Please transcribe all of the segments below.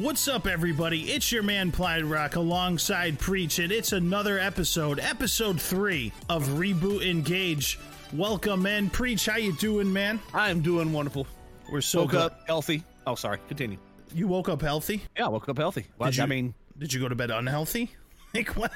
What's up, everybody? It's your man Plied Rock alongside Preach, and it's another episode, episode three of Reboot Engage. Welcome in, Preach. How you doing, man? I am doing wonderful. We're so Woke good. up healthy. Oh, sorry. Continue. You woke up healthy? Yeah, I woke up healthy. Well, Did you, I mean, did you go to bed unhealthy? Like what?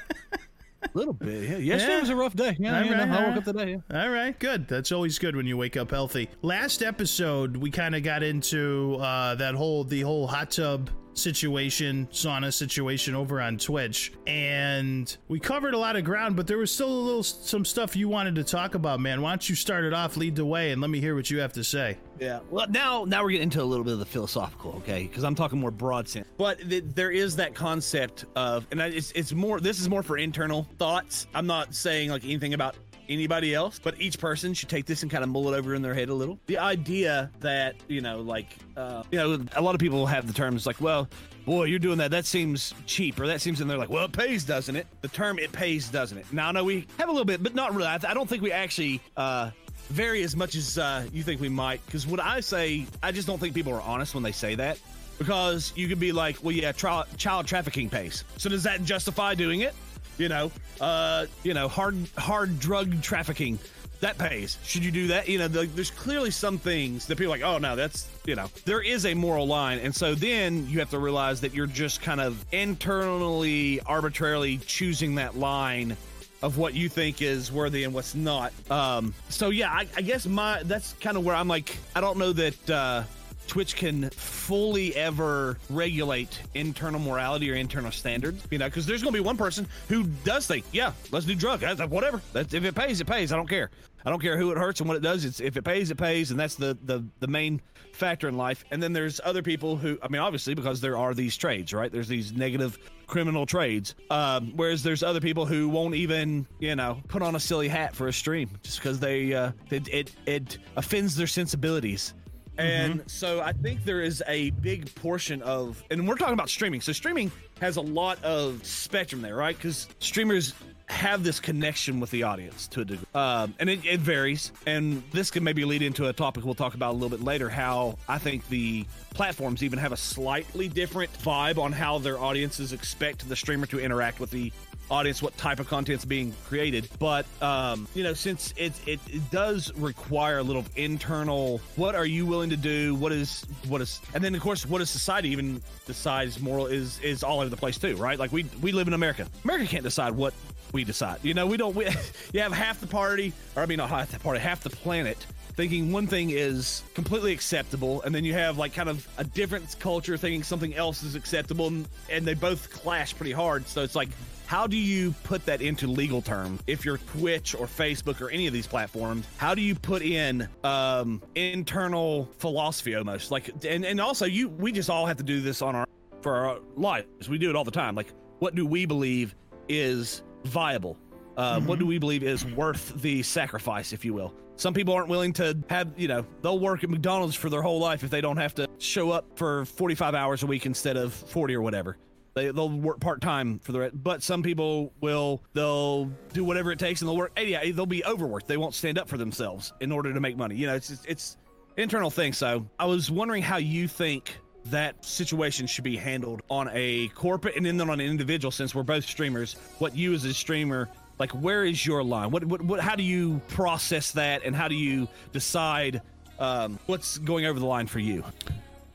a little bit. Yeah. Yesterday Yeah. was a rough day. Yeah, All know, right, I woke up today. Yeah. All right, good. That's always good when you wake up healthy. Last episode, we kind of got into uh, that whole the whole hot tub situation, sauna situation over on Twitch, and we covered a lot of ground. But there was still a little some stuff you wanted to talk about, man. Why don't you start it off, lead the way, and let me hear what you have to say. Yeah. Well, now now we're getting into a little bit of the philosophical, okay? Because I'm talking more broad sense. But th- there is that concept of, and it's it's more. This is more for internal thoughts. I'm not saying like anything about anybody else, but each person should take this and kind of mull it over in their head a little. The idea that you know, like, uh, you know, a lot of people have the terms like, well. Boy, you're doing that. That seems cheap, or that seems, and they're like, "Well, it pays, doesn't it?" The term "it pays," doesn't it? Now, know we have a little bit, but not really. I, I don't think we actually uh, vary as much as uh, you think we might. Because what I say, I just don't think people are honest when they say that. Because you could be like, well, yeah, tra- child trafficking pays. So does that justify doing it? You know, uh, you know, hard hard drug trafficking that pays. Should you do that? You know, the, there's clearly some things that people are like, oh no, that's you know, there is a moral line, and so then you have to realize that you're just kind of internally, arbitrarily choosing that line of what you think is worthy and what's not. Um, so yeah, I, I guess my that's kind of where I'm like, I don't know that uh, Twitch can fully ever regulate internal morality or internal standards. You know, because there's going to be one person who does think, yeah, let's do That's- whatever. That's, if it pays, it pays. I don't care. I don't care who it hurts and what it does. It's if it pays, it pays, and that's the the the main factor in life. And then there's other people who, I mean, obviously because there are these trades, right? There's these negative criminal trades. Um, whereas there's other people who won't even, you know, put on a silly hat for a stream just because they uh, it, it it offends their sensibilities. And so I think there is a big portion of, and we're talking about streaming. So streaming has a lot of spectrum there, right? Because streamers have this connection with the audience to a degree, um, and it, it varies. And this can maybe lead into a topic we'll talk about a little bit later. How I think the platforms even have a slightly different vibe on how their audiences expect the streamer to interact with the audience, what type of content's being created. But um, you know, since it, it it does require a little internal, what are you willing to do? What is what is, and then of course, what does society even decide moral is is all over the place too, right? Like we we live in America. America can't decide what we decide. You know, we don't. We, you have half the party, or I mean, not half the party, half the planet thinking one thing is completely acceptable and then you have like kind of a different culture thinking something else is acceptable and, and they both clash pretty hard so it's like how do you put that into legal terms? If you're twitch or facebook or any of these platforms how do you put in um internal philosophy almost? Like and, and also you we just all have to do this on our for our lives. We do it all the time. Like what do we believe is viable? Uh, What do we believe is worth the sacrifice, if you will? Some people aren't willing to have, you know, they'll work at McDonald's for their whole life if they don't have to show up for 45 hours a week instead of 40 or whatever. They, they'll work part time for the rest, but some people will they'll do whatever it takes and they'll work. Yeah, they'll be overworked. They won't stand up for themselves in order to make money. You know, it's it's, it's internal thing. So I was wondering how you think that situation should be handled on a corporate and then on an individual since we're both streamers what you as a streamer like where is your line what what, what how do you process that and how do you decide um, what's going over the line for you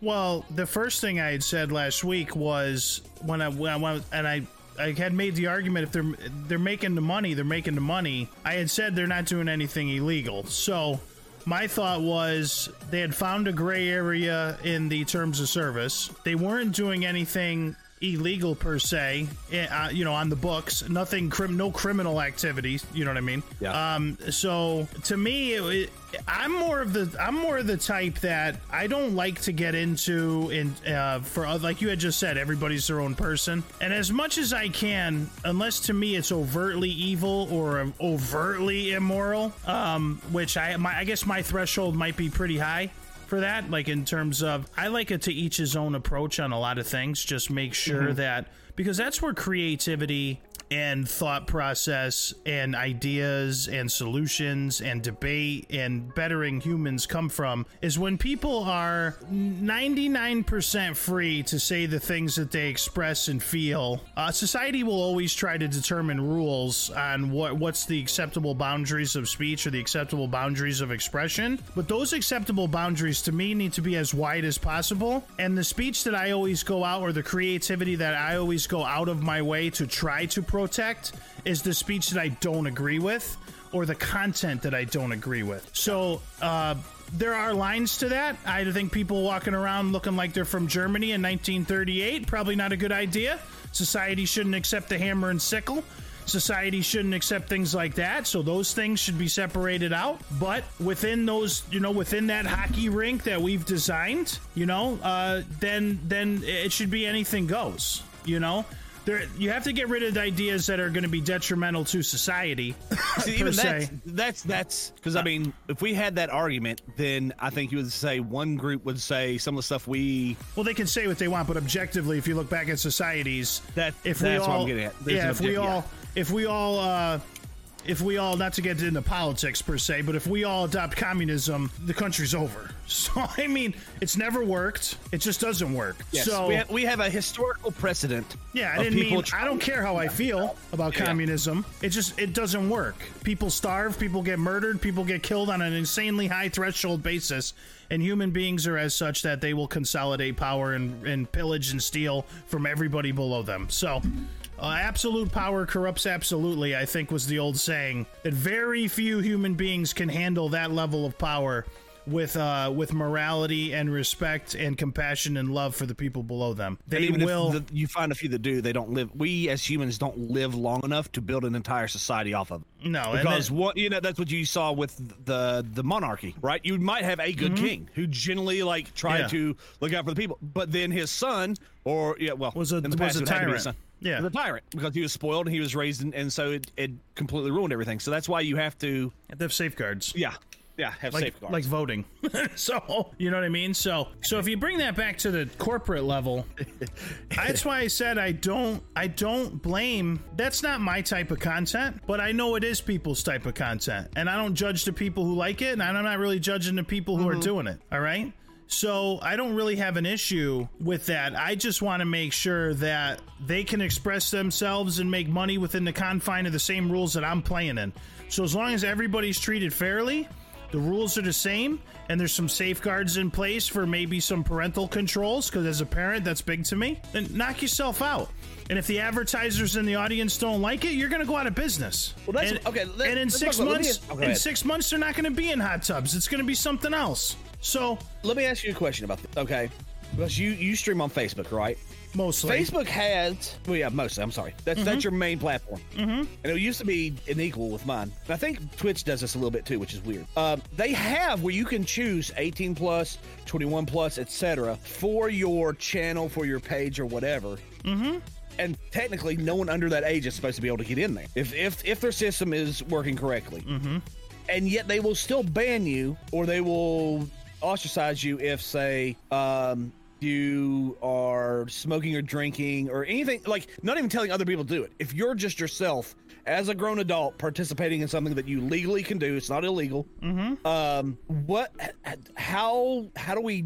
Well, the first thing I had said last week was when I when I went and I I had made the argument if they're they're making the money, they're making the money. I had said they're not doing anything illegal. So my thought was they had found a gray area in the terms of service. They weren't doing anything illegal per se, eh, uh, you know, on the books. Nothing, crim- no criminal activities. You know what I mean? Yeah. Um. So to me, it, it, I'm more of the I'm more of the type that I don't like to get into in uh, for like you had just said, everybody's their own person, and as much as I can, unless to me it's overtly evil or overtly immoral, um, which I my I guess my threshold might be pretty high for that like in terms of i like it to each his own approach on a lot of things. Just make sure mm-hmm. that because that's where creativity and thought process and ideas and solutions and debate and bettering humans come from is when people are 99% free to say the things that they express and feel. Uh, society will always try to determine rules on what what's the acceptable boundaries of speech or the acceptable boundaries of expression, but those acceptable boundaries to me need to be as wide as possible. And the speech that I always go out or the creativity that I always go out of my way to try to protect is the speech that I don't agree with or the content that I don't agree with. So, uh, there are lines to that. I think people walking around looking like they're from Germany in 1938, probably not a good idea. Society shouldn't accept the hammer and sickle. Society shouldn't accept things like that. So those things should be separated out. But within those, you know, within that hockey rink that we've designed, you know, uh, then then it should be anything goes. You know, there you have to get rid of ideas that are going to be detrimental to society. See, per even se. that's that's that's because I mean, if we had that argument, then I think you would say one group would say some of the stuff we Well, they can say what they want, but objectively, if you look back at societies, That- if that's we what all, I'm getting at. There's yeah, if we all, yeah. if we all, uh, if we all, not to get into politics per se, but if we all adopt communism, the country's over. So, I mean, it's never worked. It just doesn't work. Yes, so, we, have, we have a historical precedent. yeah, I didn't mean. I don't care how I feel about Yeah. communism. It just it doesn't work. People starve. People get murdered. People get killed on an insanely high threshold basis. And human beings are as such that they will consolidate power and, and pillage and steal from everybody below them. So. Uh, absolute power corrupts absolutely, I think was the old saying. That very few human beings can handle that level of power with uh, with morality and respect and compassion and love for the people below them. And They even will. if the, you find a few that do, they don't live. We as humans don't live long enough to build an entire society off of. no, because then- what you know that's what you saw with the the monarchy right you might have a good king who generally like tried Mm-hmm. Yeah. to look out for the people but then his son or yeah well Was a- was a it had to be his tyrant. Yeah. the tyrant because he was spoiled and he was raised in, and so it, it completely ruined everything so that's why you have to They have safeguards. yeah yeah have Like, safeguards like voting. so, you know what I mean? So, so if you bring that back to the corporate level, that's why I said I don't I don't blame that's not my type of content, but I know it is people's type of content. And I don't judge the people who like it, and I'm not really judging the people who are mm-hmm. doing it. All right? So I don't really have an issue with that. I just want to make sure that they can express themselves and make money within the confine of the same rules that I'm playing in. So as long as everybody's treated fairly, the rules are the same, and there's some safeguards in place for maybe some parental controls, because as a parent, that's big to me, then knock yourself out. And if the advertisers in the audience don't like it, you're going to go out of business. Well, that's- and, okay, let- and in six talk about- me- months, oh, in ahead. six months, they're not going to be in hot tubs. It's going to be something else. So let me ask you a question about this okay because you you stream on facebook right mostly, Facebook has, well, yeah, mostly. I'm sorry. That's that's your main platform, mm-hmm. and it used to be an equal with mine. And I think Twitch does this a little bit too, which is weird. Um, they have where you can choose 18 plus, 21 plus, etc. for your channel, for your page, or whatever. Mm-hmm. And technically, no one under that age is supposed to be able to get in there if if if their system is working correctly. Mm-hmm. And yet, they will still ban you, or they will ostracize you if, say, um, you are smoking or drinking or anything like not even telling other people to do it. If you're just yourself as a grown adult participating in something that you legally can do it's not illegal. Mm-hmm. um what how how do we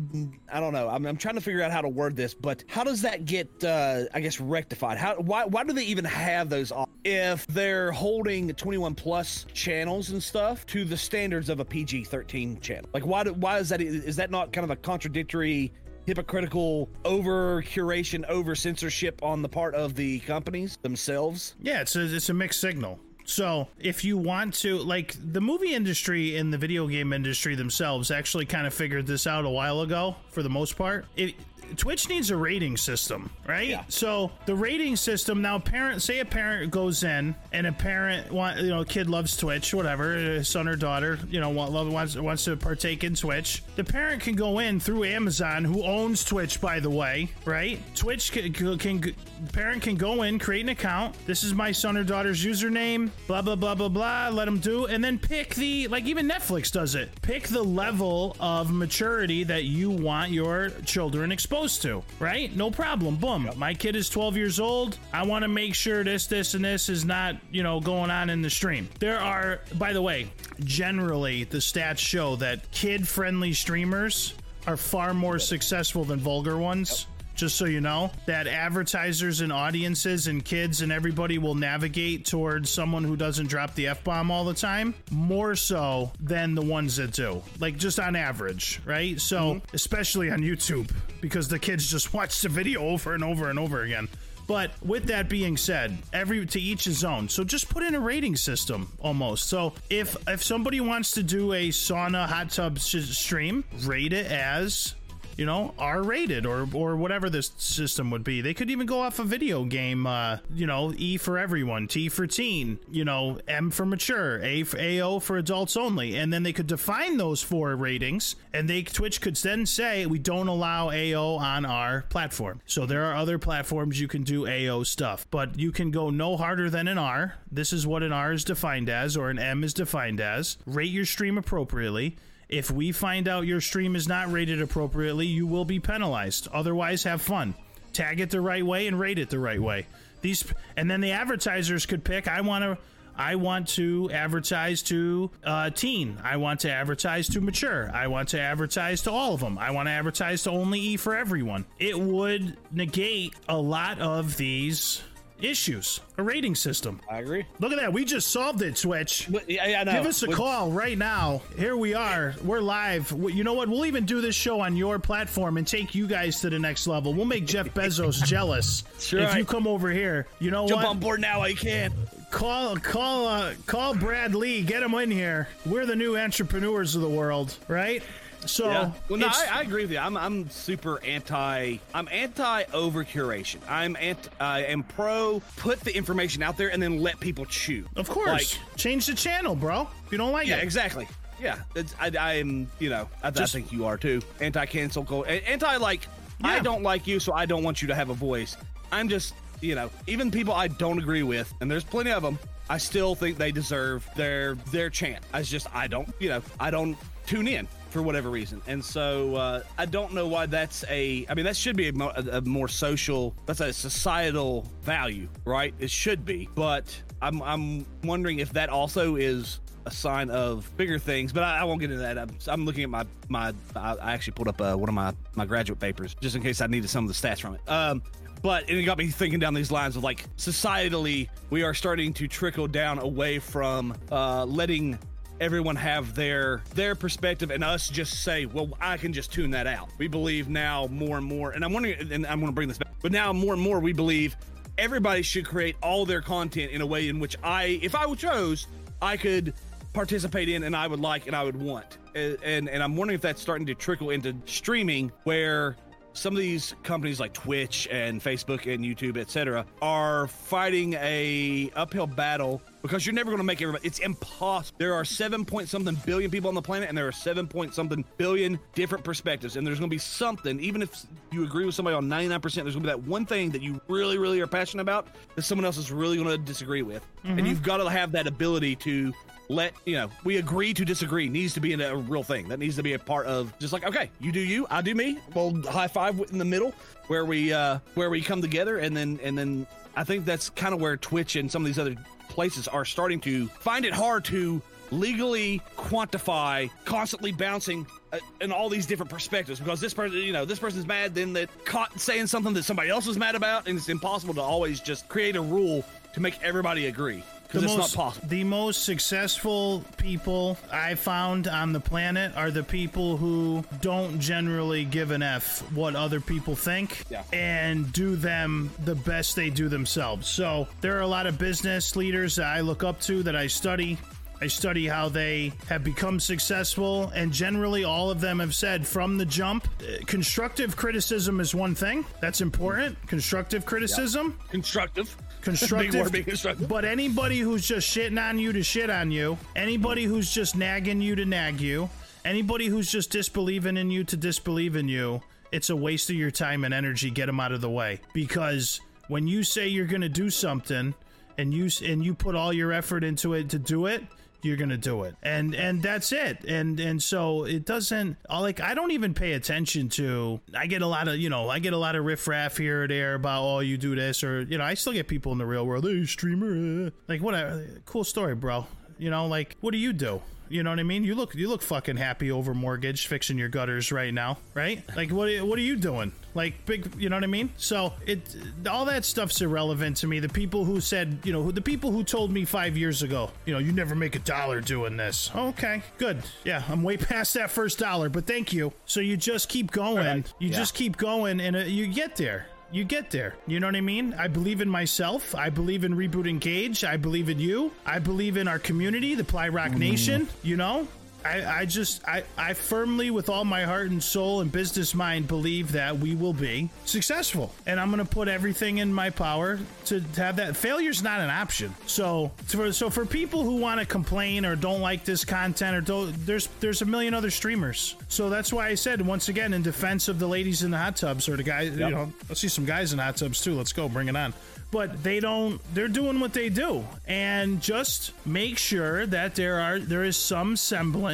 i don't know. I'm, I'm trying to figure out how to word this but how does that get uh i guess rectified? How why why do they even have those op- if they're holding 21 plus channels and stuff to the standards of a pg-13 channel? Like why do, why is that is that not kind of a contradictory hypocritical over curation over censorship on the part of the companies themselves Yeah, it's a, it's a mixed signal. So if you want to, like, the movie industry and the video game industry themselves actually kind of figured this out a while ago for the most part. It, Twitch needs a rating system, right? Yeah. So the rating system now, parent say a parent goes in and a parent want you know, kid loves Twitch, whatever, a son or daughter, you know, want, love, wants wants to partake in Twitch. The parent can go in through Amazon, who owns Twitch, by the way, right? Twitch can, can parent can go in, create an account. This is my son or daughter's username. Blah blah blah blah blah. Let them do, and then pick the like even Netflix does it. Pick the level of maturity that you want your children exposed supposed to, right? No problem. Boom. My kid is 12 years old. I want to make sure this, this, and this is not, you know, going on in the stream. There are, by the way, generally the stats show that kid friendly streamers are far more successful than vulgar ones. Just so you know, that advertisers and audiences and kids and everybody will navigate towards someone who doesn't drop the F bomb all the time, more so than the ones that do. Like, just on average, right? So, mm-hmm. especially on YouTube, because the kids just watch the video over and over and over again. But with that being said, every to each his own. So just put in a rating system almost. So if if somebody wants to do a sauna hot tub s- stream, rate it as you know, R rated or or whatever this system would be. They could even go off a video game, uh, you know, E for everyone, T for teen, you know, M for mature, A for AO for adults only. And then they could define those four ratings and they Twitch could then say we don't allow AO on our platform. So there are other platforms you can do AO stuff, but you can go no harder than an R. This is what an R is defined as or an M is defined as. Rate your stream appropriately. If we find out your stream is not rated appropriately, you will be penalized. Otherwise, have fun. Tag it the right way and rate it the right way. These and then the advertisers could pick. I want to. I want to advertise to uh, teen. I want to advertise to mature. I want to advertise to all of them. I want to advertise to only E for everyone. It would negate a lot of these issues. A rating system. I agree. Look at that. We just solved it, Twitch. But, yeah, yeah, no. Give us a call right now. Here we are. We're live. You know what? We'll even do this show on your platform and take you guys to the next level. We'll make Jeff Bezos jealous Sure. if you come over here. You know what? Jump what? on board now you can. Call call uh, call Brad Lee. Get him in here. We're the new entrepreneurs of the world, right? So Yeah. Well, no, I, I agree with you. I'm I'm super anti. I'm anti over curation. I'm anti. I am pro. Put the information out there and then let people choose. of course Like, change the channel, bro. If you don't like yeah, it, exactly. Yeah, it's, I, I am. You know, I, I think you are too. Anti cancel culture. Anti like. Yeah. I don't like you, so I don't want you to have a voice. I'm just. You know, even people I don't agree with, and there's plenty of them. I still think they deserve their their chant. I just I don't. You know, I don't tune in for whatever reason, and so uh, I don't know why that's a. I mean, that should be a, mo- a, more social. That's a societal value, right? It should be, but I'm I'm wondering if that also is a sign of bigger things, but I, I won't get into that. I'm, I'm looking at my my. I I actually pulled up uh, one of my my graduate papers just in case I needed some of the stats from it. Um, but it got me thinking down these lines of like societally, we are starting to trickle down away from uh, letting everyone have their their perspective and us just say well i can just tune that out. We believe now more and more and i'm wondering and i'm going to bring this back but now more and more we believe everybody should create all their content in a way in which i if i chose i could participate in and i would like and i would want. And and, and i'm wondering if that's starting to trickle into streaming where some of these companies like Twitch and Facebook and YouTube, etc., are fighting a uphill battle because you're never going to make everybody. It's impossible. There are seven point something billion people on the planet, and there are seven point something billion different perspectives, and there's going to be something. Even if you agree with somebody on 99%, there's going to be that one thing that you really, really are passionate about that someone else is really going to disagree with, and mm-hmm. you've got to have that ability to let you know we agree to disagree needs to be a real thing. That needs to be a part of just like okay you do you i do me. Well high five in the middle where we uh where we come together. And then and then i think that's kind of where twitch and some of these other places are starting to find it hard to legally quantify constantly bouncing uh, in all these different perspectives. Because this person you know this person's mad then that caught saying something that somebody else is mad about. And it's impossible to always just create a rule to make everybody agree because it's most, not possible The most successful people I found on the planet are the people who don't generally give an F what other people think Yeah. and do them the best they do themselves. So there are a lot of business leaders that I look up to that I study. I study how they have become successful, and generally, all of them have said from the jump uh, constructive criticism is one thing. That's important. Constructive criticism constructive constructive. Constructive. But anybody who's just shitting on you to shit on you, anybody who's just nagging you to nag you, anybody who's just disbelieving in you to disbelieve in you, it's a waste of your time and energy. Get them out of the way because when you say you're going to do something and you and you put all your effort into it to do it, you're gonna do it, and and that's it. And and so it doesn't like I don't even pay attention to. I get a lot of you know I get a lot of riffraff here or there about oh you do this or you know I still get people in the real world. Hey streamer, uh," like whatever. Cool story, bro. You know like what do you do? You know what I mean? You look you look fucking happy over mortgage fixing your gutters right now, right? Like what what are you doing? Like big, you know what I mean? So it all that stuff's irrelevant to me. The people who said, you know, the people who told me 5 years ago, you know, you never make a dollar doing this. Okay, good. Yeah, I'm way past that first dollar, but thank you. So you just keep going. Right. You Yeah. just keep going and uh, you get there. You get there. You know what I mean? I believe in myself. I believe in rebooting Cage. I believe in you. I believe in our community, the Ply Rock Nation. You know? I, I just I, I firmly with all my heart and soul and business mind believe that we will be successful. And i'm going to put everything in my power to, to have that. Failure's not an option. So for, so for people who want to complain or don't like this content or don't there's there's a million other streamers. So that's why i said once again in defense of the ladies in the hot tubs or the guys you know let's see some guys in hot tubs too. Let's go bring it on. But they don't they're doing what they do. And just make sure that there are there is some semblance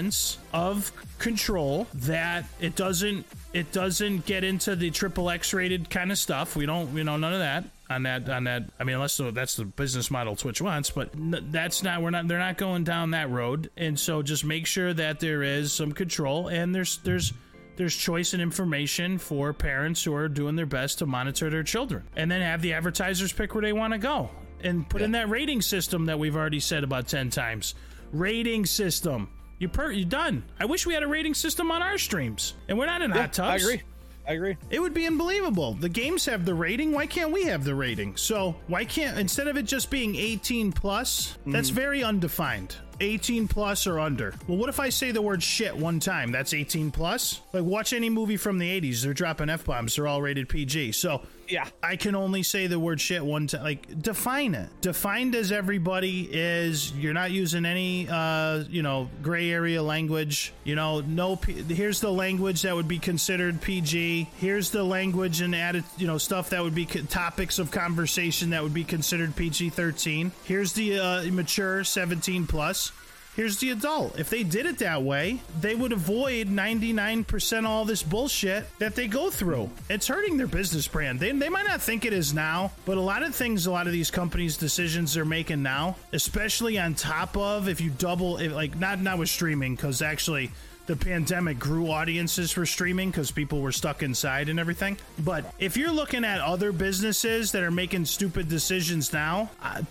of control that it doesn't it doesn't get into the triple x rated kind of stuff. We don't you know none of that on that on that i mean unless that's the business model twitch wants but that's not we're not they're not going down that road. And so just make sure that there is some control and there's there's there's choice and information for parents who are doing their best to monitor their children. And then have the advertisers pick where they want to go and put in that rating system that we've already said about 10 times. Rating system you per you done i wish we had a rating system on our streams and we're not in hot tubs I agree. I agree. it would be unbelievable. The games have the rating. Why can't we have the rating? So why can't instead of it just being 18 plus? That's mm. very undefined. 18 plus or under. Well, what if I say the word shit one time? That's 18 plus. Like watch any movie from the 80s. They're dropping f bombs. They're all rated PG. So Yeah. I can only say the word shit one time. Like define it. Defined as everybody is. You're not using any, uh, you know, gray area language. You know, no. P- here's the language that would be considered PG. Here's the language and added, you know, stuff that would be co- topics of conversation that would be considered PG-13. Here's the uh, mature 17 plus. Here's the adult. If they did it that way, they would avoid 99% all this bullshit that they go through. It's hurting their business brand. They, they might not think it is now, but a lot of things, a lot of these companies' decisions they're making now, especially on top of if you double, if, like, not, not with streaming, because actually the pandemic grew audiences for streaming because people were stuck inside and everything. But if you're looking at other businesses that are making stupid decisions now, uh,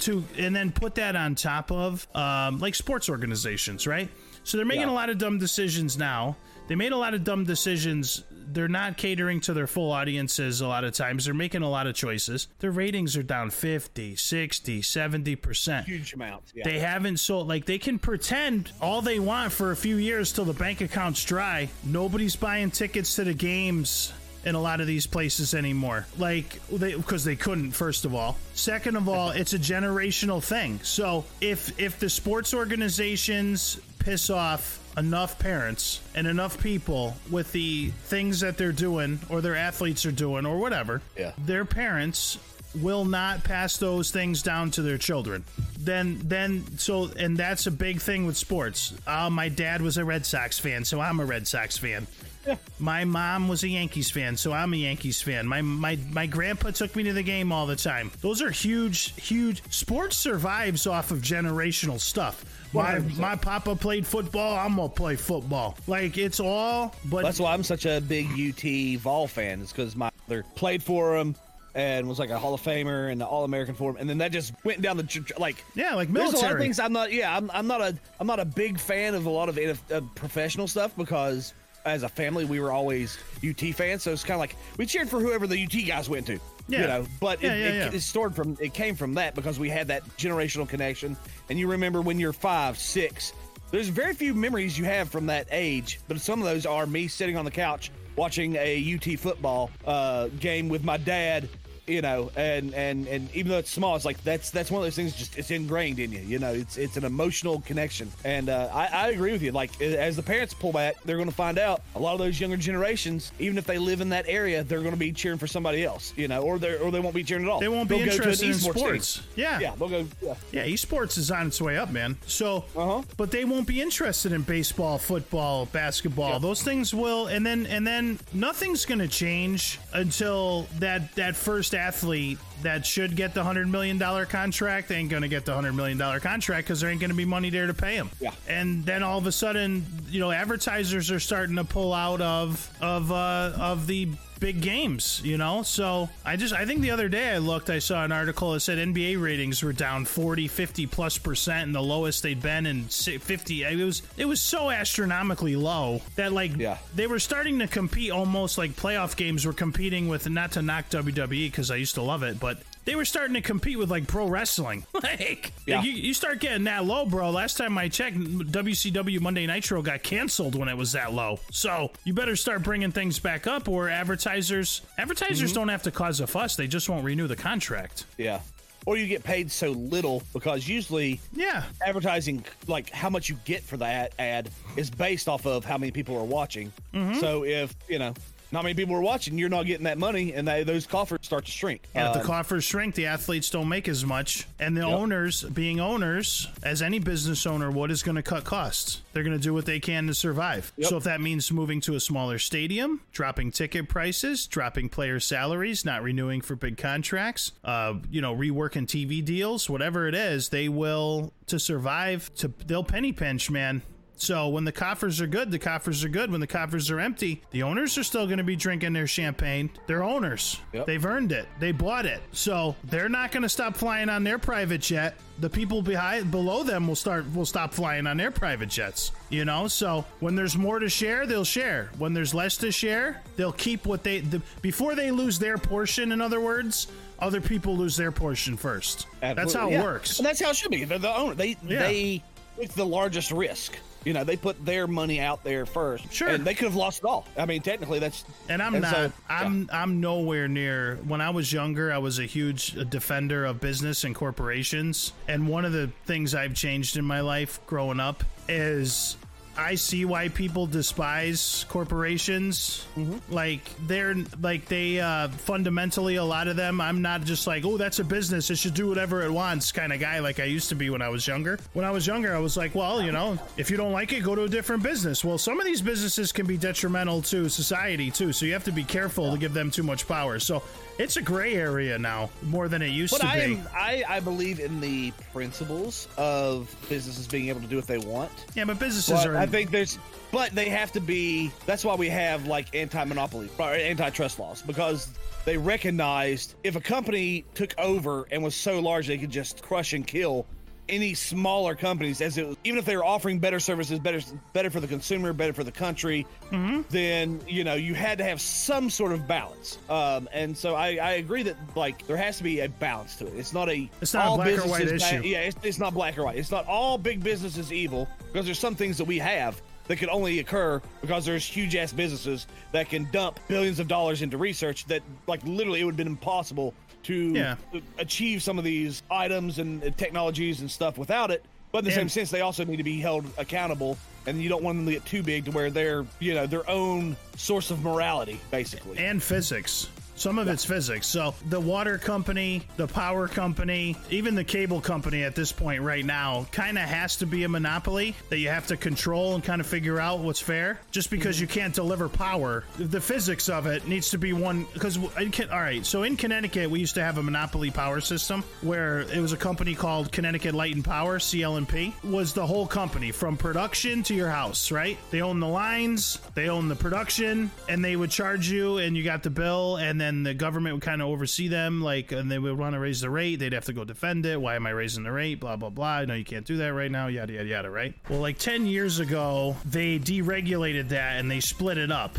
to and then put that on top of um, like sports organizations, right? So they're making Yeah. a lot of dumb decisions now. They made a lot of dumb decisions. They're not catering to their full audiences a lot of times. They're making a lot of choices. Their ratings are down 50, 60, 70%. Huge amounts. Yeah. They haven't sold like they can pretend all they want for a few years till the bank account's dry. Nobody's buying tickets to the games in a lot of these places anymore. Like they because they couldn't first of all. Second of all, it's a generational thing. So if if the sports organizations piss off enough parents and enough people with the things that they're doing or their athletes are doing or whatever, Yeah. their parents will not pass those things down to their children. Then, then, so, and that's a big thing with sports. Uh, my dad was a Red Sox fan, so I'm a Red Sox fan. My mom was a Yankees fan, so I'm a Yankees fan. My my my grandpa took me to the game all the time. Those are huge, huge. Sports survives off of generational stuff. My 100%. my papa played football. I'm gonna play football. Like it's all, but That's why I'm such a big UT Vol fan. Is because my mother played for him and was like a Hall of Famer and the All American for him, and then that just went down the like. yeah, like military. There's a lot of things I'm not. Yeah, I'm, I'm not a. I'm not a big fan of a lot of uh, professional stuff because as a family we were always UT fans. So it's kind of like we cheered for whoever the UT guys went to. Yeah. You know, but Yeah, it, yeah, it, yeah. it stored from. It came from that because we had that generational connection, and you remember when you're five, six. There's very few memories you have from that age, but some of those are me sitting on the couch watching a UT football uh, game with my dad you know, and and and even though it's small, it's like that's that's one of those things. Just it's ingrained in you. You know, it's it's an emotional connection, and uh, I, I agree with you. Like as the parents pull back, they're going to find out a lot of those younger generations, even if they live in that area, they're going to be cheering for somebody else. You know, or they or they won't be cheering at all. They won't be They'll interested in sports. team. Yeah. yeah, they'll go. Yeah. Yeah, esports is on its way up, man. So, Uh-huh. but they won't be interested in baseball, football, basketball. Yeah. Those things will, and then and then nothing's going to change until that that first athlete that should get the hundred million dollar contract they ain't going to get the hundred million dollar contract because there ain't going to be money there to pay him. Yeah. and then all of a sudden, you know, advertisers are starting to pull out of of uh, of the big games, you know? So I just, I think the other day I looked, I saw an article that said NBA ratings were down 40, 50 plus percent and the lowest they'd been in si- 50. It was, it was so astronomically low that like Yeah. they were starting to compete almost like playoff games were competing with, not to knock WWE because I used to love it, but they were starting to compete with like pro wrestling. like, Yeah. you, you start getting that low, bro. Last time I checked, WCW Monday Nitro got canceled when it was that low. So you better start bringing things back up, or advertisers advertisers Mm-hmm. don't have to cause a fuss. They just won't renew the contract. Yeah. Or you get paid so little because usually Yeah, advertising, like how much you get for that ad, is based off of how many people are watching. Mm-hmm. So if you know not many people are watching, you're not getting that money, and they, those coffers start to shrink. And if the Um, coffers shrink, the athletes don't make as much. And the Yep. owners, being owners, as any business owner would, is going to cut costs. They're going to do what they can to survive. Yep. So if that means moving to a smaller stadium, dropping ticket prices, dropping player salaries, not renewing for big contracts, uh, you know, reworking TV deals, whatever it is, they will to survive. To they'll penny pinch, man. So when the coffers are good, the coffers are good. When the coffers are empty, the owners are still going to be drinking their champagne. They're owners. Yep. They've earned it. They bought it. So they're not going to stop flying on their private jet. The people behind below them will start will stop flying on their private jets. You know, so when there's more to share, they'll share. When there's less to share, they'll keep what they the, before they lose their portion. In other words, other people lose their portion first. That's how it yeah. works. And that's how it should be. They're the owner. They Yeah. they took the largest risk. You know, they put their money out there first. Sure. And they could have lost it all. I mean, technically, that's. And I'm And not. so, I'm. I'm nowhere near. When I was younger, I was a huge defender of business and corporations. And one of the things I've changed in my life growing up is I see why people despise corporations. Like they're like they uh, fundamentally a lot of them. I'm not just like oh that's a business. It should do whatever it wants kind of guy like I used to be when I was younger. When I was younger, I was like well you know if you don't like it, go to a different business. Well, some of these businesses can be detrimental to society too. So you have to be careful to give them too much power. So it's a gray area now more than it used But to I, be. am, I I believe in the principles of businesses being able to do what they want. yeah, but businesses But are. I think there's, but they have to be. That's why we have like anti-monopoly or antitrust laws because they recognized if a company took over and was so large they could just crush and kill any smaller companies as it was, even if they were offering better services better better for the consumer better for the country Mm-hmm. then you know you had to have some sort of balance um, and so I, I agree that like there has to be a balance to it it's not a It's not all black or white is issue. yeah it's, it's not black or white it's not all big business is evil because there's some things that we have that could only occur because there's huge ass businesses that can dump billions of dollars into research that like literally it would have been impossible to Yeah. achieve some of these items and uh, technologies and stuff without it but in the same sense they also need to be held accountable and you don't want them to get too big to where they're you know their own source of morality basically and physics. Some of it's physics. So the water company, the power company, even the cable company at this point right now kind of has to be a monopoly that you have to control and kind of figure out what's fair. Just because mm-hmm. you can't deliver power, the physics of it needs to be one. Because all right, so in Connecticut we used to have a monopoly power system where it was a company called Connecticut Light and Power (CL&P) was the whole company from production to your house. Right? They own the lines, they own the production, and they would charge you, and you got the bill, and then the government would kind of oversee them, like, and they would want to raise the rate. They'd have to go defend it. Why am I raising the rate? Blah blah blah. No, you can't do that right now. Yada yada yada. Right? Well, like ten years ago, they deregulated that and they split it up.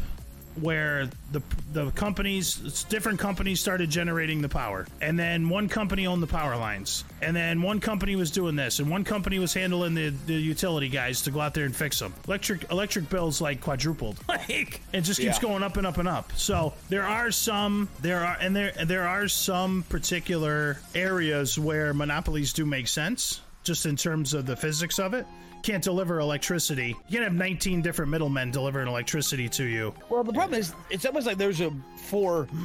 Where the the companies, different companies started generating the power, and then one company owned the power lines, and then one company was doing this, and one company was handling the, the utility guys to go out there and fix them. Electric electric bills like quadrupled. Like it just keeps Yeah. going up and up and up. So there are some there are and there there are some particular areas where monopolies do make sense, just in terms of the physics of it. Can't deliver electricity. You can't have 19 different middlemen delivering electricity to you. Well, the problem is, it's almost like there's a four.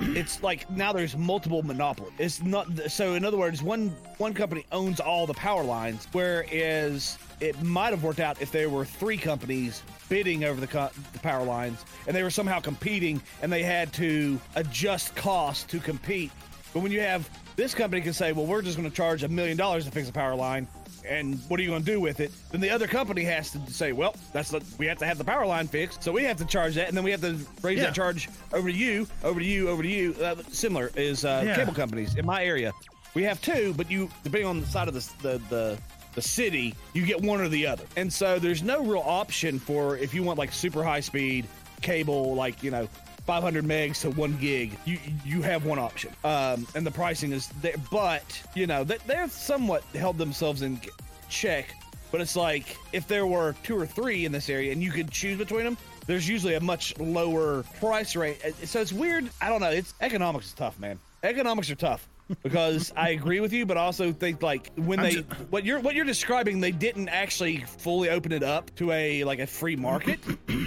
It's like now there's multiple monopoly. It's not so. In other words, one one company owns all the power lines, whereas it might have worked out if there were three companies bidding over the, co- the power lines, and they were somehow competing, and they had to adjust costs to compete. But when you have this company can say, well, we're just going to charge a million dollars to fix a power line, and what are you going to do with it? Then the other company has to say, well, that's the, we have to have the power line fixed, so we have to charge that, and then we have to raise Yeah. that charge over to you, over to you, over to you. Uh, similar is uh, Yeah. cable companies in my area. We have two, but you depending on the side of the the the the city, you get one or the other. And so there's no real option for if you want like super high speed cable, like you know. 500 megs to one gig. You you have one option, um, and the pricing is there. But you know that they're somewhat held themselves in check. But it's like if there were two or three in this area, and you could choose between them, there's usually a much lower price rate. Uh, So it's weird. I don't know. It's economics is tough, man. Economics are tough because I agree with you, but also think like when I'm they ju- what you're what you're describing, they didn't actually fully open it up to a like a free market.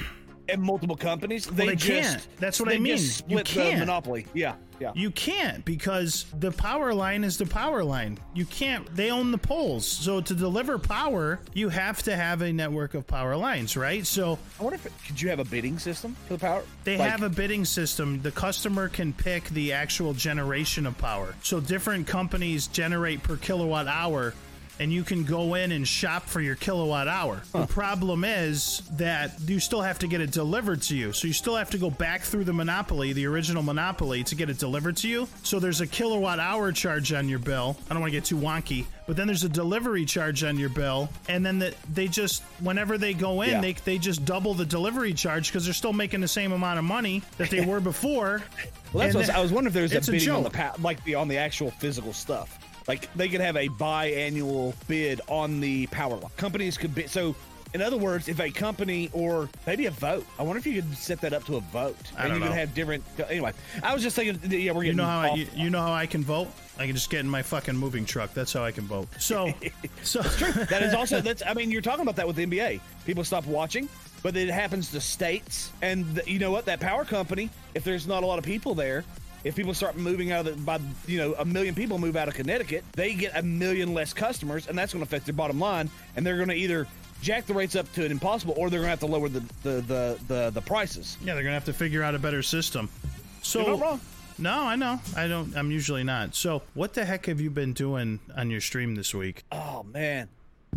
And multiple companies, they, they just can't. That's what I mean. split the can't. monopoly. Yeah, yeah. You can't because the power line is the power line. You can't. They own the poles. So to deliver power, you have to have a network of power lines, right? So I wonder if it, could you have a bidding system for the power? They Like- have a bidding system. The customer can pick the actual generation of power. So different companies generate per kilowatt hour, and you can go in and shop for your kilowatt hour. The problem is that you still have to get it delivered to you. So you still have to go back through the monopoly, the original monopoly, to get it delivered to you. So there's a kilowatt hour charge on your bill. I don't want to get too wonky, but then there's a delivery charge on your bill, and then the, they just whenever they go in, Yeah. they they just double the delivery charge because they're still making the same amount of money that they were before. Well, that's And what I was, I was wondering if there's a a on the pa- like the on the actual physical stuff. Like they could have a biannual bid on the power line. Companies could bid. So, in other words, if a company or maybe a vote, I wonder if you could set that up to a vote, I and don't you could have different. Anyway, I was just thinking. Yeah, we're getting. You know how I, off- you, you know how I can vote? I can just get in my fucking moving truck. That's how I can vote. So, so that is true. That is also that's i mean you're talking about that with the nba people stop watching but it happens to states and th- you know what that power company if there's not a lot of people there if people start moving out of the by you know a million people move out of connecticut they get a million less customers and that's going to affect their bottom line and they're going to either jack the rates up to an impossible or they're going to have to lower the the the the, the prices yeah, they're gonna have to figure out a better system. So You're not wrong. No, I know. I don't. I'm usually not. So, what the heck have you been doing on your stream this week? Oh man,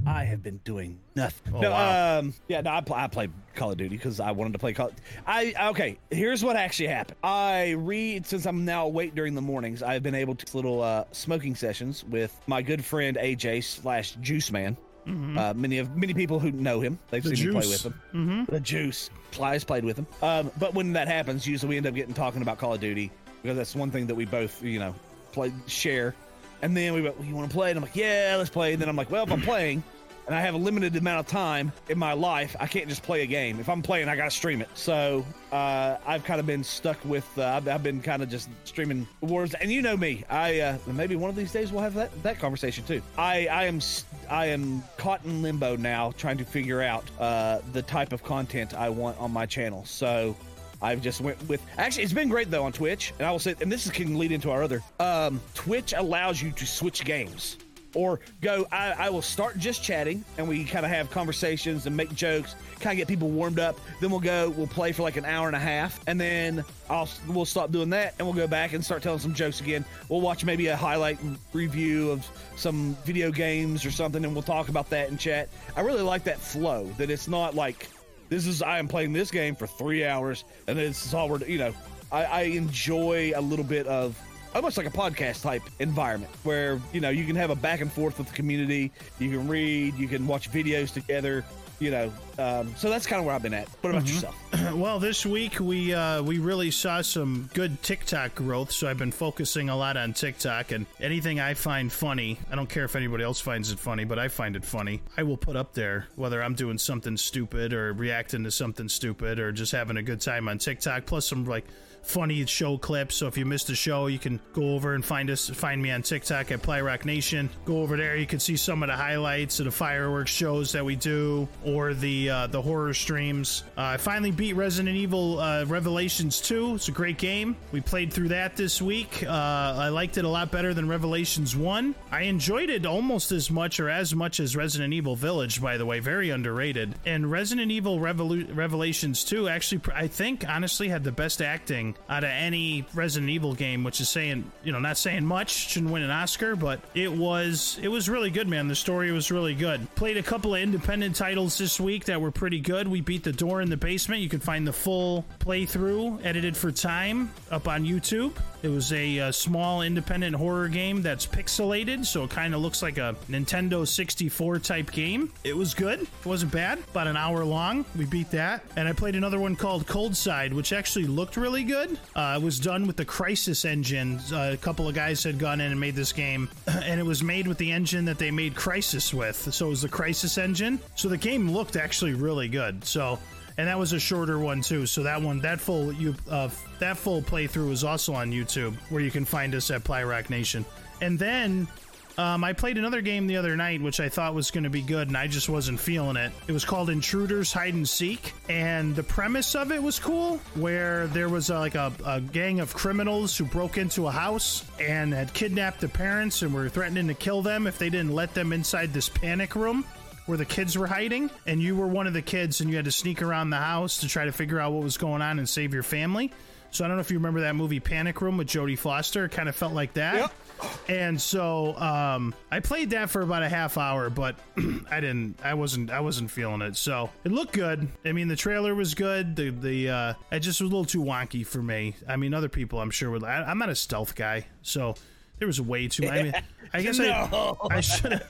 I have been doing nothing. Oh, no, wow. um, yeah, no, I, pl- I played Call of Duty because I wanted to play Call. I okay. Here's what actually happened. I read since I'm now awake during the mornings. I've been able to little uh, smoking sessions with my good friend AJ slash Juice Man. Uh, many of many people who know him, they've Mm-hmm. The seen me play with him. Mm-hmm. The Juice. Plies played with him. Um, but when that happens, usually we end up getting talking about Call of Duty because that's one thing that we both, you know, play share. And then we went, well, you want to play? And I'm like, yeah, let's play. And then I'm like, well, if I'm playing and I have a limited amount of time in my life, I can't just play a game. If I'm playing, I got to stream it. So uh, I've kind of been stuck with, uh, I've, I've been kind of just streaming wars. And you know me, I uh, maybe one of these days we'll have that, that conversation too. I, I am I am caught in limbo now, trying to figure out uh, the type of content I want on my channel. So I've just went with actually it's been great though on Twitch, and I will say, and this can lead into our other. Um, Twitch allows you to switch games or go. I, I will start just chatting, and we kind of have conversations and make jokes, kind of get people warmed up. Then we'll go, we'll play for like an hour and a half, and then I'll we'll stop doing that, and we'll go back and start telling some jokes again. We'll watch maybe a highlight review of some video games or something, and we'll talk about that in chat. I really like that flow. That it's not like this is I am playing this game for three hours, and this is all we're you know. I, I enjoy a little bit of almost like a podcast type environment where you know you can have a back and forth with the community. You can read, you can watch videos together. You know. Um, so that's kind of where I've been at. What about yourself? Well, this week we uh, we really saw some good TikTok growth, so I've been focusing a lot on TikTok and anything I find funny. I don't care if anybody else finds it funny, but I find it funny. I will put up there whether I'm doing something stupid or reacting to something stupid or just having a good time on TikTok. Plus some like funny show clips. So if you missed the show, you can go over and find us, find me on TikTok at Plyrock Nation. Go over there, you can see some of the highlights of the fireworks shows that we do, or the uh, the horror streams. Uh, I finally beat Resident Evil uh, Revelations 2. It's a great game. We played through that this week. Uh, I liked it a lot better than Revelations 1. I enjoyed it almost as much or as much as Resident Evil Village, by the way. Very underrated. And Resident Evil Revolu- Revelations 2 actually, I think, honestly, had the best acting out of any Resident Evil game, which is saying, you know, not saying much. Shouldn't win an Oscar, but it was it was really good, man. The story was really good. Played a couple of independent titles this week that were pretty good. We beat the door in the basement. You can find the full playthrough edited for time up on YouTube. It was a, uh small independent horror game that's pixelated, so it kind of looks like a Nintendo 64 type game. It was good. It wasn't bad. About an hour long. We beat that. And I played another one called Cold Side, which actually looked really good. Uh, it was done with the Crysis engine. Uh, a couple of guys had gone in and made this game, and it was made with the engine that they made Crysis with. So it was the Crysis engine. So the game looked actually really good. So and that was a shorter one too. So that one, that full you uh, that full playthrough is also on YouTube, where you can find us at Plyrock Nation. And then um, I played another game the other night, which I thought was going to be good, and I just wasn't feeling it. It was called Intruders Hide and Seek, and the premise of it was cool, where there was a, like a, a gang of criminals who broke into a house and had kidnapped the parents and were threatening to kill them if they didn't let them inside this panic room where the kids were hiding, and you were one of the kids, and you had to sneak around the house to try to figure out what was going on and save your family. So I don't know if you remember that movie Panic Room with Jodie Foster. It kind of felt like that. Yep. And so um, I played that for about a half hour, but I didn't. I wasn't. I wasn't feeling it. So it looked good. I mean, the trailer was good. The the uh, it just was a little too wonky for me. I mean, other people I'm sure would. I, I'm not a stealth guy, so there was way too. I mean, I guess No. I I should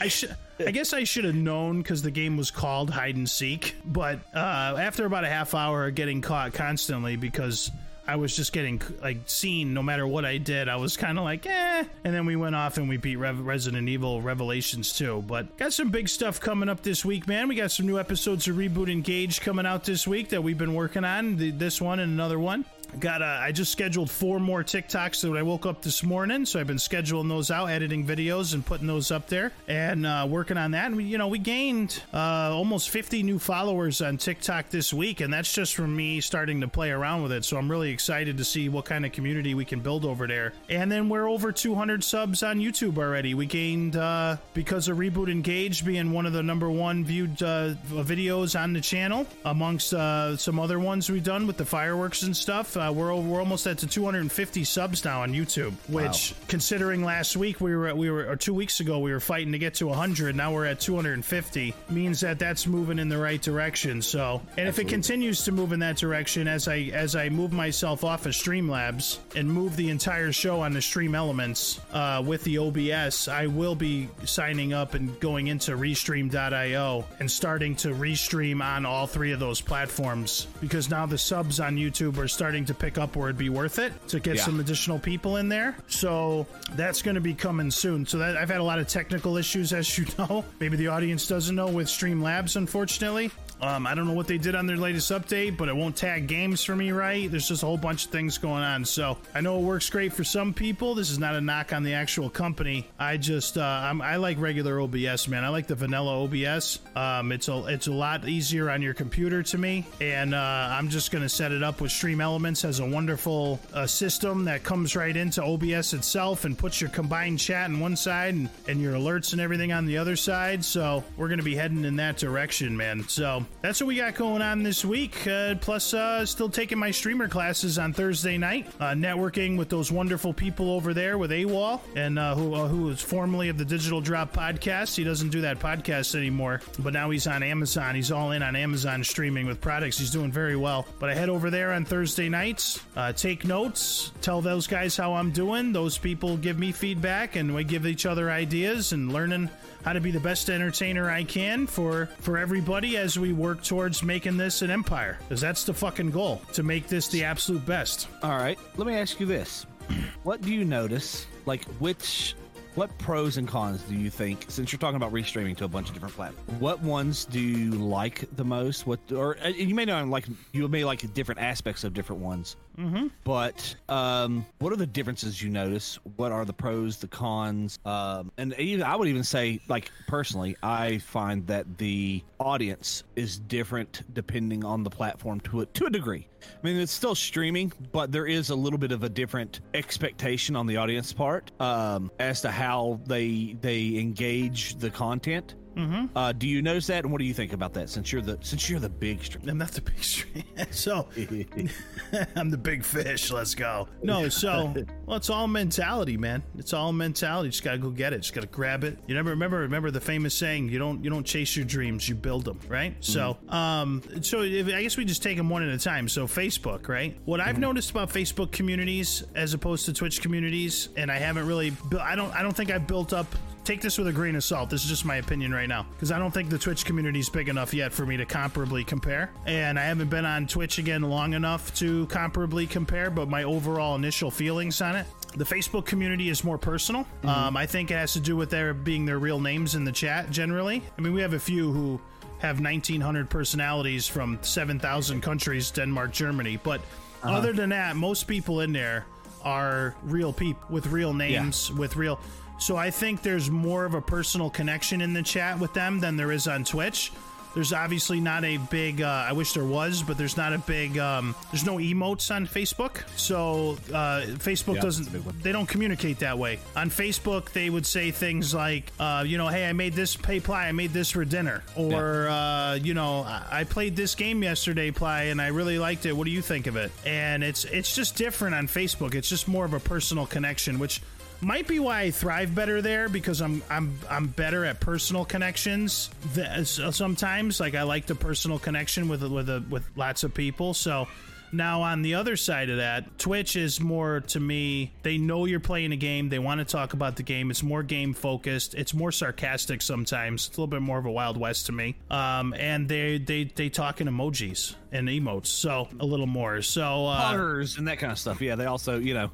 I should I guess I should have known because the game was called hide and seek. But uh, after about a half hour of getting caught constantly because I was just getting like seen no matter what I did. I was kind of like, eh. And then we went off and we beat Rev- Resident Evil Revelations too. But got some big stuff coming up this week, man. We got some new episodes of Reboot Engage coming out this week that we've been working on. The, this one and another one. Got uh, I just scheduled four more TikToks that I woke up this morning, so I've been scheduling those out, editing videos and putting those up there, and uh, working on that. And we, you know, we gained uh, almost 50 new followers on TikTok this week, and that's just from me starting to play around with it. So I'm really excited to see what kind of community we can build over there. And then we're over 200 subs on YouTube already. We gained uh, because of Reboot Engage being one of the number one viewed uh, videos on the channel, amongst some other ones we've done with the fireworks and stuff. Uh, we're over, we're almost at the 250 subs now on YouTube, which considering last week we were we were or two weeks ago we were fighting to get to 100. Now we're at 250. Means that that's moving in the right direction. So, and if it continues to move in that direction as I as I move myself off of Streamlabs and move the entire show on the Stream Elements uh, with the OBS, I will be signing up and going into Restream.io and starting to restream on all three of those platforms because now the subs on YouTube are starting to pick up where it'd be worth it to get Yeah. some additional people in there. So that's going to be coming soon. So that I've had a lot of technical issues, as you know. Maybe the audience doesn't know with Streamlabs, unfortunately. Um, I don't know what they did on their latest update, but it won't tag games for me right. There's just a whole bunch of things going on. So I know it works great for some people. This is not a knock on the actual company. I just uh, I like regular OBS, man. I like the vanilla OBS. Um, it's a it's a lot easier on your computer to me, and uh, I'm just gonna set it up with Stream Elements. Has a wonderful uh, system that comes right into OBS itself and puts your combined chat on one side and, and your alerts and everything on the other side. So we're gonna be heading in that direction, man. So that's what we got going on this week. Uh, plus, uh, still taking my streamer classes on Thursday night, uh, networking with those wonderful people over there with AWOL, and uh, who uh, who was formerly of the Digital Drop podcast. He doesn't do that podcast anymore, but now he's on Amazon. He's all in on Amazon streaming with products. He's doing very well. But I head over there on Thursday nights, uh, take notes, tell those guys how I'm doing. Those people give me feedback, and we give each other ideas and learning how to be the best entertainer I can for for everybody as we work towards making this an empire. Because that's the fucking goal to make this the absolute best. All right, let me ask you this: What do you notice? Like, which, what pros and cons do you think? Since you're talking about restreaming to a bunch of different platforms, what ones do you like the most? What, or uh, you may not like, you may like different aspects of different ones. Mm-hmm. But um, what are the differences you notice? What are the pros, the cons? Um, and even I would even say, like personally, I find that the audience is different depending on the platform to a to a degree. I mean, it's still streaming, but there is a little bit of a different expectation on the audience part um, as to how they they engage the content. Mm-hmm. Uh, do you notice that, and what do you think about that? Since you're the since you're the big stream, I'm not the big stream, so I'm the big fish. Let's go. No, so well, it's all mentality, man. It's all mentality. You just gotta go get it. Just gotta grab it. You never remember remember the famous saying: you don't you don't chase your dreams, you build them. Right. So, um, so if, I guess we just take them one at a time. So Facebook, right? What I've noticed about Facebook communities as opposed to Twitch communities, and I haven't really, I don't I don't think I've built up take this with a grain of salt. This is just my opinion right now because I don't think the Twitch community is big enough yet for me to comparably compare. And I haven't been on Twitch again long enough to comparably compare, but my overall initial feelings on it. The Facebook community is more personal. Um, I think it has to do with their being their real names in the chat generally. I mean, we have a few who have 1900 personalities from 7,000 countries, Denmark, Germany. But other than that, most people in there are real people with real names, with real. So I think there's more of a personal connection in the chat with them than there is on Twitch. There's obviously not a big. Uh, I wish there was, but there's not a big. Um, there's no emotes on Facebook, so uh, Facebook Yeah, that's a big doesn't. They don't communicate that way. On Facebook, they would say things like, uh, you know, hey, I made this pay ply, I made this for dinner, or uh, you know, I-, I played this game yesterday, ply, and I really liked it. What do you think of it? And it's it's just different on Facebook. It's just more of a personal connection, which might be why I thrive better there because I'm I'm I'm better at personal connections. th- Sometimes, like I like the personal connection with with a, with lots of people. So now on the other side of that, Twitch is more to me. They know you're playing a game. They want to talk about the game. It's more game focused. It's more sarcastic sometimes. It's a little bit more of a Wild West to me. Um, and they they they talk in emojis and emotes. So a little more. So uh, and that kind of stuff. Yeah, they also, you know,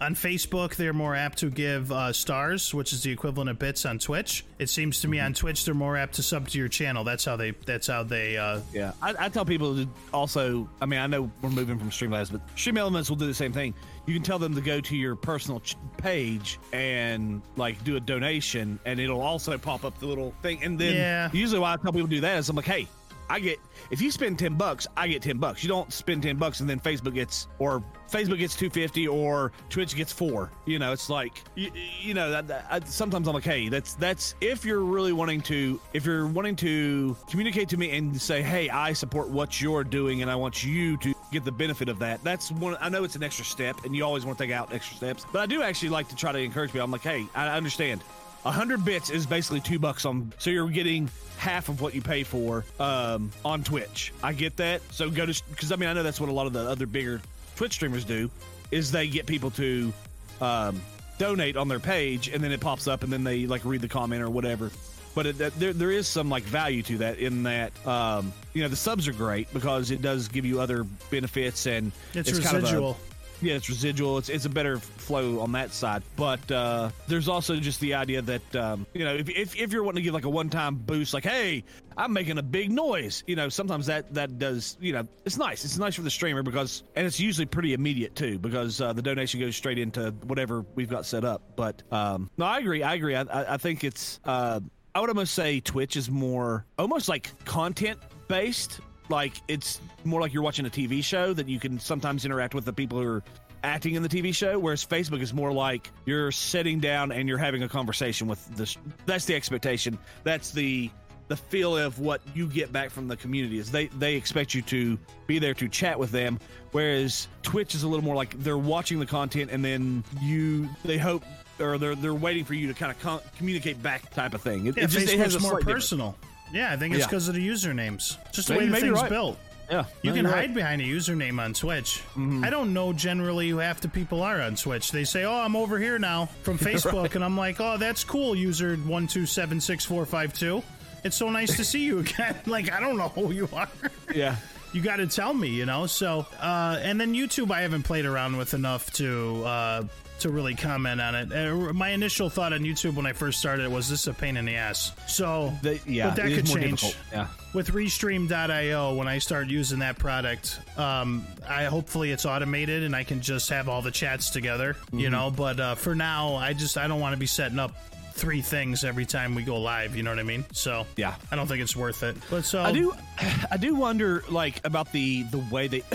on Facebook, they're more apt to give uh, stars, which is the equivalent of bits on Twitch. It seems to me on Twitch they're more apt to sub to your channel. That's how they. That's how they. Uh, Yeah, I, I tell people to also. I mean, I know we're moving from Streamlabs, but Stream Elements will do the same thing. You can tell them to go to your personal ch- page and like do a donation, and it'll also pop up the little thing. And then Yeah. usually, why I tell people to do that is I'm like, hey. I get if you spend ten bucks, I get ten bucks. You don't spend ten bucks and then Facebook gets or Facebook gets two fifty or Twitch gets four. You know, it's like you, you know that, that I, sometimes I'm like, hey, that's that's if you're really wanting to if you're wanting to communicate to me and say, hey, I support what you're doing and I want you to get the benefit of that. That's one. I know it's an extra step, and you always want to take out extra steps, but I do actually like to try to encourage people. I'm like, hey, I understand. 100 bits is basically two bucks on so you're getting half of what you pay for um, on twitch. I get that. So go to because i mean i know that's what a lot of the other bigger twitch streamers do is they get people to um, donate on their page and then it pops up and then they like read the comment or whatever. But it, there, there is some like value to that in that um, you know the subs are great because it does give you other benefits and it's, kind of a- residual. Yeah, it's residual. It's, it's a better flow on that side. But uh, there's also just the idea that, um, you know, if, if, if you're wanting to give like a one time boost, like, hey, I'm making a big noise, you know, sometimes that, that does, you know, it's nice. It's nice for the streamer because, and it's usually pretty immediate too because uh, the donation goes straight into whatever we've got set up. But um, no, I agree. I agree. I, I, I think it's, uh, I would almost say Twitch is more almost like content based. Like it's more like you're watching a TV show that you can sometimes interact with the people who are acting in the TV show, whereas Facebook is more like you're sitting down and you're having a conversation with this. That's the expectation. That's the the feel of what you get back from the community is they they expect you to be there to chat with them whereas twitch is a little more like they're watching the content and then you they hope or they're they're waiting for you to kind of con- communicate back type of thing it, Yeah, it just it has a more personal difference. Yeah, I think it's Yeah. because of the usernames. Just the Maybe- way the maybe thing's right. built. yeah You can hide behind a username on Twitch. Mm-hmm. I don't know generally who half the people are on Twitch. They say, "Oh, I'm over here now from Facebook," and I'm like, "Oh, that's cool, user one two seven six four five two. It's so nice to see you again." like, I don't know who you are. yeah you got to tell me, you know. So, uh, and then YouTube, I haven't played around with enough to uh, to really comment on it. Uh, my initial thought on YouTube when I first started was this is a pain in the ass. So, They- yeah but that could change. yeah With Restream.io, when I start using that product, um, I hopefully it's automated and I can just have all the chats together, Mm-hmm. you know. But uh, for now, I just I don't want to be setting up three things every time we go live. You know what I mean? So Yeah. I don't think it's worth it. But so I do, I do wonder like about the the way they,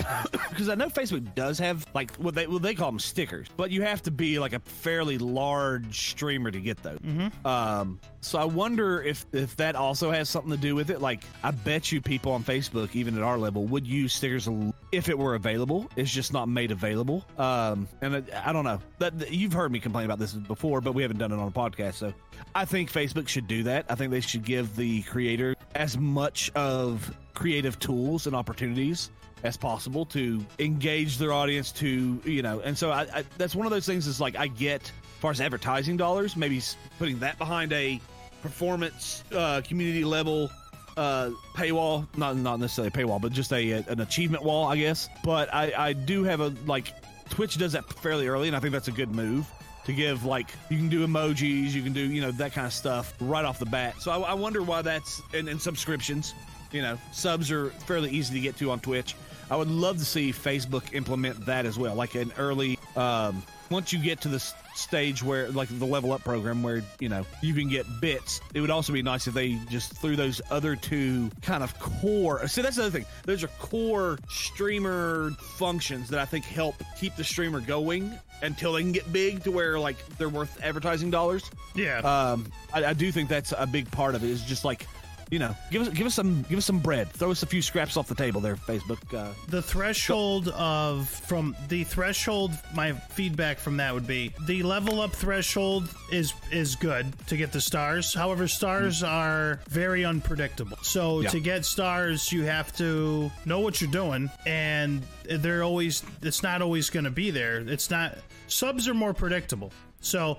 because I know Facebook does have like what they what they call them stickers, but you have to be like a fairly large streamer to get those. Mm-hmm. Um, so I wonder if if that also has something to do with it. Like I bet you people on Facebook, even at our level, would use stickers if it were available. It's just not made available. Um, and I, I don't know that you've heard me complain about this before, but we haven't done it on a podcast. So I think Facebook should do that. I think they should give the creator as much of creative tools and opportunities as possible to engage their audience to you know and so I, I that's one of those things is like i get as far as advertising dollars maybe putting that behind a performance uh, community level uh, paywall not not necessarily a paywall but just a, an achievement wall i guess. But i i do have a like twitch does that fairly early and i think that's a good move to give like you can do emojis you can do you know that kind of stuff right off the bat. So i, I wonder why that's and, subscriptions you know subs are fairly easy to get to on twitch. I would love to see facebook implement that as well like an early um once you get to the s- stage where like the level up program where you know you can get bits it would also be nice if they just threw those other two kind of core see that's the other thing those are core streamer functions that i think help keep the streamer going until they can get big to where like they're worth advertising dollars yeah. um, I, I do think that's a big part of it. Is just like, you know, give us give us some give us some bread. Throw us a few scraps off the table there, Facebook. Uh, the threshold of from the threshold my feedback from that would be the level up threshold is is good to get the stars however stars are very unpredictable so Yeah. to get stars you have to know what you're doing and they're always it's not always going to be there it's not subs are more predictable so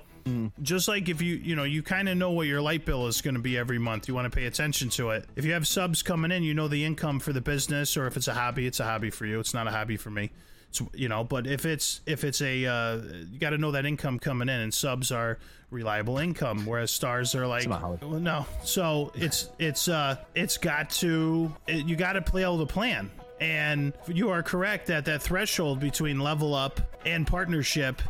just like if you you know you kind of know what your light bill is going to be every month you want to pay attention to it. If you have subs coming in you know the income for the business or if it's a hobby it's a hobby for you. It's not a hobby for me. It's you know but if it's if it's a uh, you got to know that income coming in and subs are reliable income whereas stars are like not how it- well, no. So it's it's uh it's got to it, you got to play all the plan. And you are correct that that threshold between level up and partnership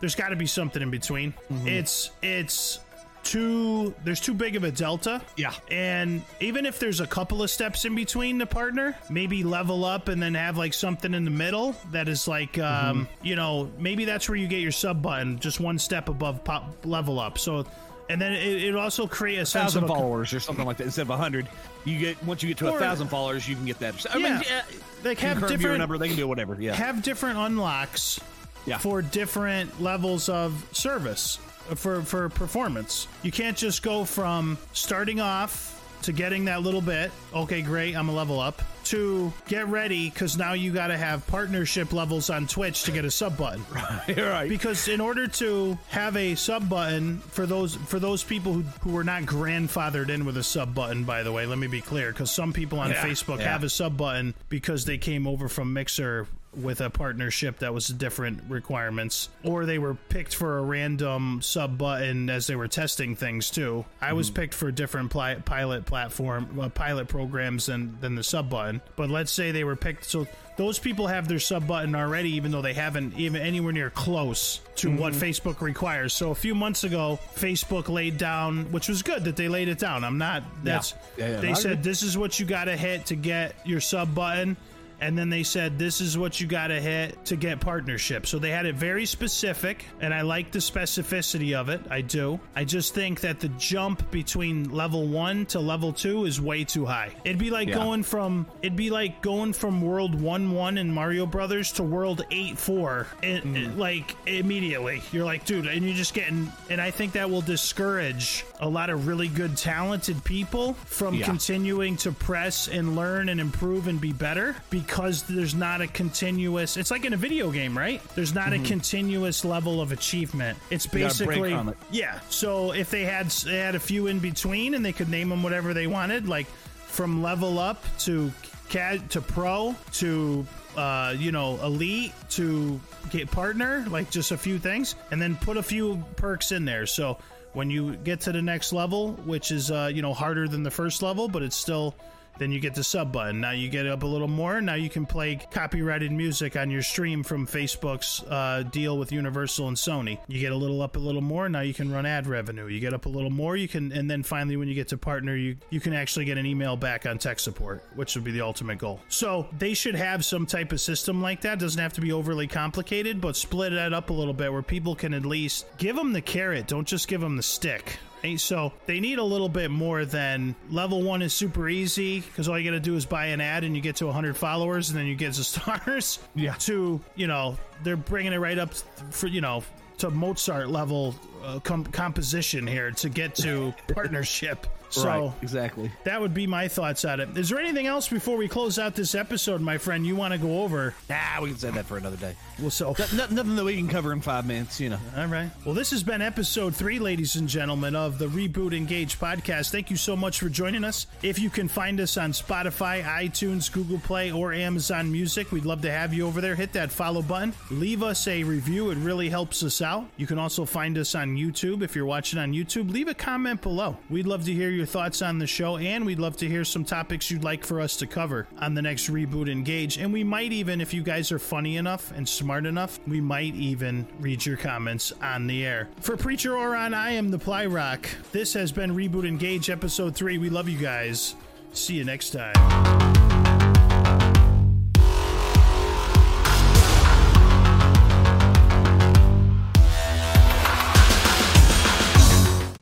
there's got to be something in between. It's it's too there's too big of a delta. Yeah. And even if there's a couple of steps in between the partner, maybe level up and then have like something in the middle that is like um, you know, maybe that's where you get your sub button just one step above pop level up. So and then it, it also create a sense thousand of a, followers or something like that instead of a hundred. You get once you get to a thousand followers, you can get that. I Yeah. mean, yeah, They have different- number. They can do whatever. Yeah. have different unlocks Yeah. for different levels of service for for performance. You can't just go from starting off to getting that little bit. Okay, great, I'm a level up. To get ready because now you got to have partnership levels on Twitch to get a sub button. You're right. Because in order to have a sub button for those for those people who, who were not grandfathered in with a sub button, by the way, let me be clear, because some people on Yeah, Facebook yeah. have a sub button because they came over from Mixer with a partnership that was different requirements, or they were picked for a random sub button as they were testing things too. I was Mm-hmm. picked for different pli- pilot platform uh, pilot programs than than the sub button, but let's say they were picked so those people have their sub button already, even though they haven't even anywhere near close to what Mm-hmm. Facebook requires. So a few months ago, Facebook laid down, which was good that they laid it down. I'm not. That's Yeah, yeah, they I said this is what you got to hit to get your sub button. And then they said this is what you got to hit to get partnership. So they had it very specific, and I like the specificity of it. I do. I just think that the jump between level one to level two is way too high. It'd be like Yeah. going from it'd be like going from World One One in Mario Brothers to World Eight Four, it, it- hmm. like immediately. You're like, dude, and you're just getting. And I think that will discourage a lot of really good, talented people from Yeah. continuing to press and learn and improve and be better because there's not a continuous. It's like in a video game, right? There's not a continuous level of achievement. It's Mm-hmm. basically it. yeah. So if they had they had a few in between and they could name them whatever they wanted, like from level up to cad to pro to uh, you know elite to get partner, like just a few things, and then put a few perks in there. So when you get to the next level, which is uh, you know harder than the first level, but it's still then you get the sub button. Now you get up a little more. Now you can play copyrighted music on your stream from Facebook's uh, deal with Universal and Sony. You get a little up a little more. Now you can run ad revenue. You get up a little more. You can, and then finally, when you get to partner, you you can actually get an email back on tech support, which would be the ultimate goal. So they should have some type of system like that. Doesn't have to be overly complicated, but split that up a little bit where people can at least give them the carrot. Don't just give them the stick. So they need a little bit more than level one is super easy because all you got to do is buy an ad and you get to 100 followers and then you get the stars. Yeah. To you know they're bringing it right up for you know to Mozart level uh, com- composition here to get to partnership. So right, exactly. that would be my thoughts on it. Is there anything else before we close out this episode, my friend? You want to go over? Nah, we can save that for another day. Well, so No- nothing that we can cover in five minutes, you know. All right. Well, this has been episode three, ladies and gentlemen, of the Reboot Engage podcast. Thank you so much for joining us. If you can find us on Spotify, iTunes, Google Play, or Amazon Music, we'd love to have you over there. Hit that follow button. Leave us a review. It really helps us out. You can also find us on YouTube. If you're watching on YouTube, leave a comment below. We'd love to hear your thoughts on the show, and we'd love to hear some topics you'd like for us to cover on the next Reboot Engage. And we might even, if you guys are funny enough and smart enough, we might even read your comments on the air. For Preacher Oron, I am the Ply Rock. This has been Reboot Engage episode 3. We love you guys. See you next time.